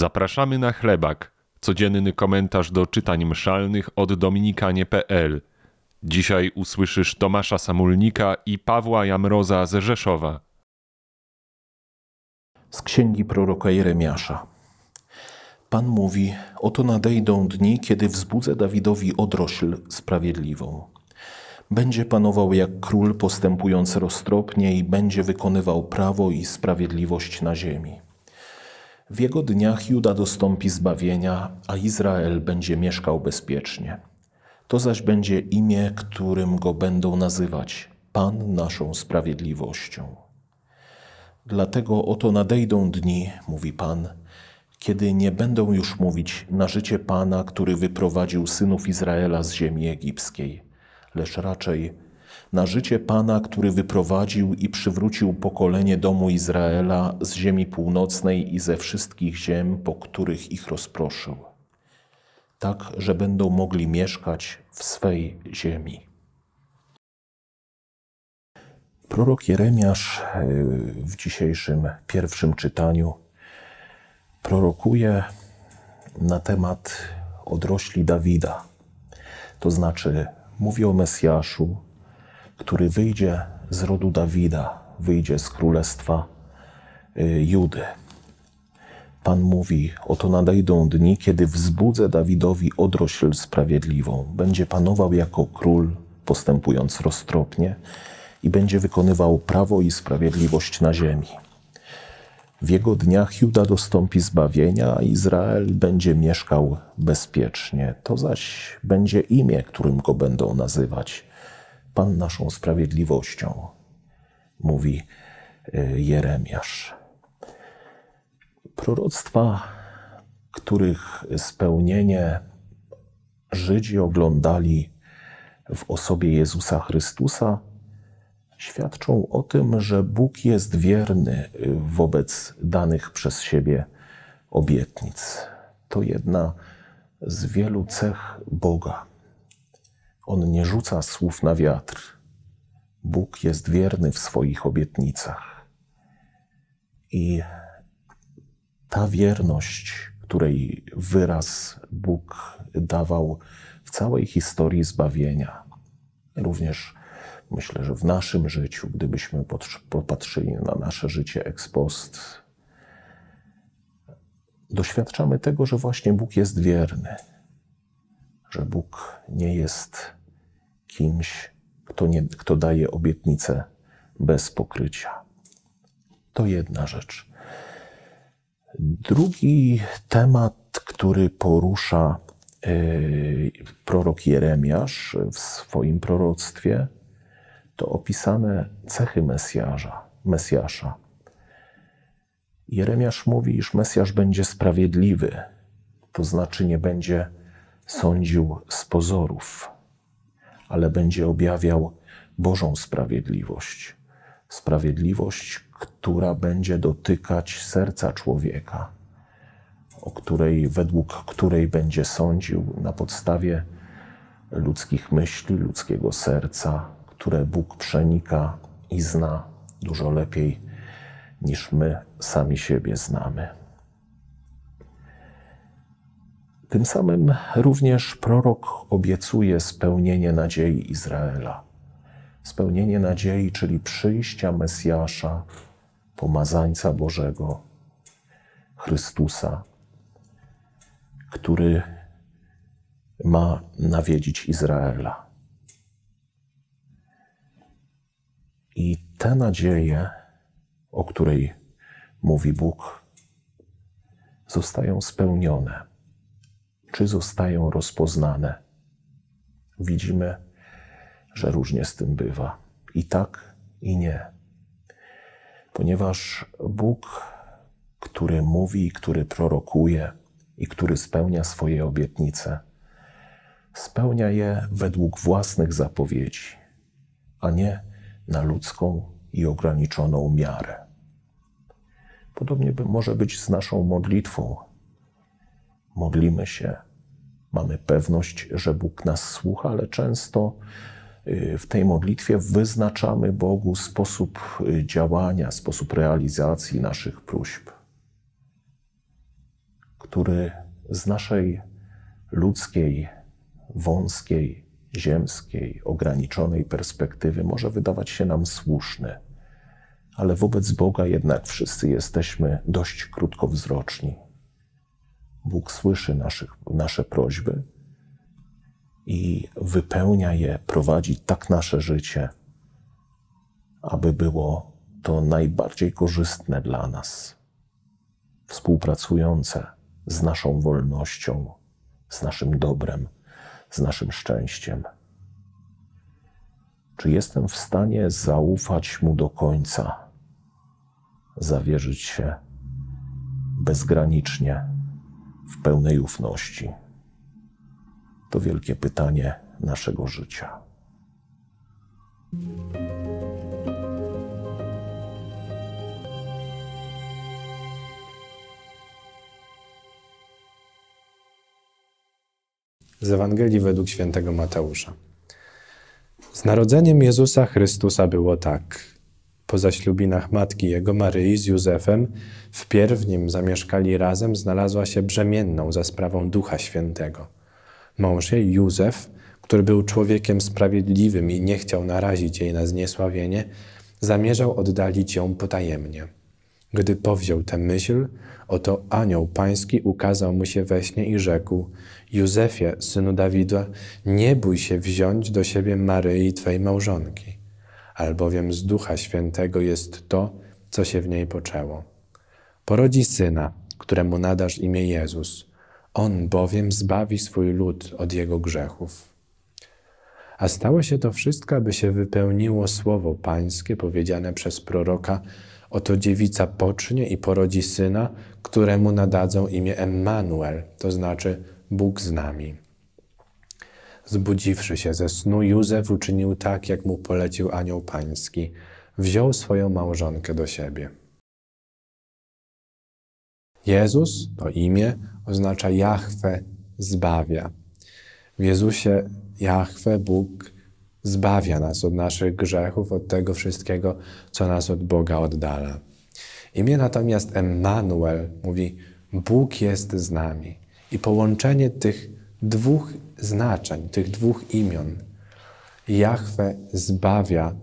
Zapraszamy na chlebak, codzienny komentarz do czytań mszalnych od dominikanie.pl. Dzisiaj usłyszysz Tomasza Samulnika i Pawła Jamroza z Rzeszowa. Z księgi proroka Jeremiasza. Pan mówi: Oto nadejdą dni, kiedy wzbudzę Dawidowi odrośl sprawiedliwą. Będzie panował jak król, postępując roztropnie, i będzie wykonywał prawo i sprawiedliwość na ziemi. W jego dniach Juda dostąpi zbawienia, a Izrael będzie mieszkał bezpiecznie. To zaś będzie imię, którym go będą nazywać Pan naszą sprawiedliwością. Dlatego oto nadejdą dni, mówi Pan, kiedy nie będą już mówić na życie Pana, który wyprowadził synów Izraela z ziemi egipskiej, lecz raczej na życie Pana, który wyprowadził i przywrócił pokolenie domu Izraela z ziemi północnej i ze wszystkich ziem, po których ich rozproszył, tak, że będą mogli mieszkać w swej ziemi. Prorok Jeremiasz e, w dzisiejszym pierwszym czytaniu prorokuje na temat odrośli Dawida. To znaczy, mówi o Mesjaszu, który wyjdzie z rodu Dawida, wyjdzie z królestwa y, Judy. Pan mówi: Oto nadejdą dni, kiedy wzbudzę Dawidowi odrośl sprawiedliwą. Będzie panował jako król, postępując roztropnie, i będzie wykonywał prawo i sprawiedliwość na ziemi. W jego dniach Juda dostąpi zbawienia, a Izrael będzie mieszkał bezpiecznie. To zaś będzie imię, którym go będą nazywać Pan naszą sprawiedliwością, mówi e, Jeremiasz. Proroctwa, których spełnienie Żydzi oglądali w osobie Jezusa Chrystusa, świadczą o tym, że Bóg jest wierny wobec danych przez siebie obietnic. To jedna z wielu cech Boga. On nie rzuca słów na wiatr. Bóg jest wierny w swoich obietnicach. I ta wierność, której wyraz Bóg dawał w całej historii zbawienia, również myślę, że w naszym życiu, gdybyśmy popatrzyli na nasze życie ex post, doświadczamy tego, że właśnie Bóg jest wierny, że Bóg nie jest kimś, kto, nie, kto daje obietnicę bez pokrycia. To jedna rzecz. Drugi temat, który porusza yy, prorok Jeremiasz w swoim proroctwie, to opisane cechy Mesjasza. Mesjasza. Jeremiasz mówi, iż Mesjasz będzie sprawiedliwy, to znaczy nie będzie sądził z pozorów, ale będzie objawiał Bożą sprawiedliwość. Sprawiedliwość, która będzie dotykać serca człowieka, o której, według której będzie sądził na podstawie ludzkich myśli, ludzkiego serca, które Bóg przenika i zna dużo lepiej niż my sami siebie znamy. Tym samym również prorok obiecuje spełnienie nadziei Izraela. Spełnienie nadziei, czyli przyjścia Mesjasza, pomazańca Bożego, Chrystusa, który ma nawiedzić Izraela. I te nadzieje, o której mówi Bóg, zostają spełnione czy zostają rozpoznane. Widzimy, że różnie z tym bywa. I tak, i nie. Ponieważ Bóg, który mówi, który prorokuje i który spełnia swoje obietnice, spełnia je według własnych zapowiedzi, a nie na ludzką i ograniczoną miarę. Podobnie może być z naszą modlitwą modlimy się, mamy pewność, że Bóg nas słucha, ale często y, w tej modlitwie wyznaczamy Bogu sposób y, działania, sposób realizacji naszych próśb. który z naszej ludzkiej, wąskiej, ziemskiej, ograniczonej perspektywy może wydawać się nam słuszny, ale wobec Boga jednak wszyscy jesteśmy dość krótkowzroczni. Bóg słyszy naszych, nasze prośby i wypełnia je, prowadzi tak nasze życie, aby było to najbardziej korzystne dla nas, współpracujące z naszą wolnością, z naszym dobrem, z naszym szczęściem. Czy jestem w stanie zaufać Mu do końca, zawierzyć się bezgranicznie, w pełnej ufności? To wielkie pytanie naszego życia. Z Ewangelii według świętego Mateusza. Z narodzeniem Jezusa Chrystusa było tak. Po zaślubinach matki jego Maryi z Józefem, wpierw nim zamieszkali razem, znalazła się brzemienną za sprawą Ducha Świętego. Mąż jej, Józef, który był człowiekiem sprawiedliwym i nie chciał narazić jej na zniesławienie, zamierzał oddalić ją potajemnie. Gdy powziął tę myśl, oto anioł pański ukazał mu się we śnie i rzekł: Józefie, synu Dawida, nie bój się wziąć do siebie Maryi, twej małżonki, albowiem z Ducha Świętego jest to, co się w niej poczęło. Porodzi syna, któremu nadasz imię Jezus. On bowiem zbawi swój lud od jego grzechów. A stało się to wszystko, aby się wypełniło słowo Pańskie powiedziane przez proroka: Oto dziewica pocznie i porodzi syna, któremu nadadzą imię Emmanuel, to znaczy Bóg z nami. Zbudziwszy się ze snu, Józef uczynił tak, jak mu polecił anioł pański. Wziął swoją małżonkę do siebie. Jezus, to imię, oznacza Jahwe zbawia. W Jezusie Jahwe, Bóg, zbawia nas od naszych grzechów, od tego wszystkiego, co nas od Boga oddala. Imię natomiast Emmanuel mówi: Bóg jest z nami. I połączenie tych dwóch znaczeń, tych dwóch imion, Jahwe zbawia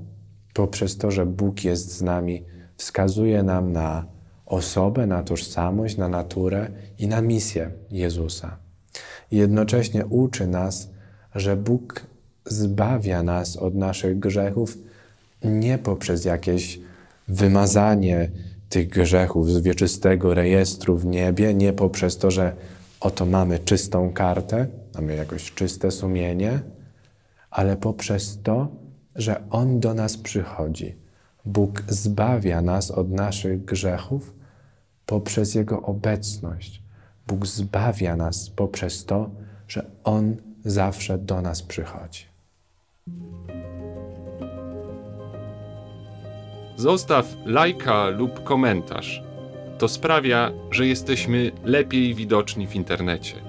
poprzez to, że Bóg jest z nami, wskazuje nam na osobę, na tożsamość, na naturę i na misję Jezusa. I jednocześnie uczy nas, że Bóg zbawia nas od naszych grzechów nie poprzez jakieś wymazanie tych grzechów z wieczystego rejestru w niebie, nie poprzez to, że oto mamy czystą kartę, mamy jakoś czyste sumienie, ale poprzez to, że On do nas przychodzi. Bóg zbawia nas od naszych grzechów poprzez Jego obecność. Bóg zbawia nas poprzez to, że On zawsze do nas przychodzi. Zostaw lajka lub komentarz. To sprawia, że jesteśmy lepiej widoczni w internecie.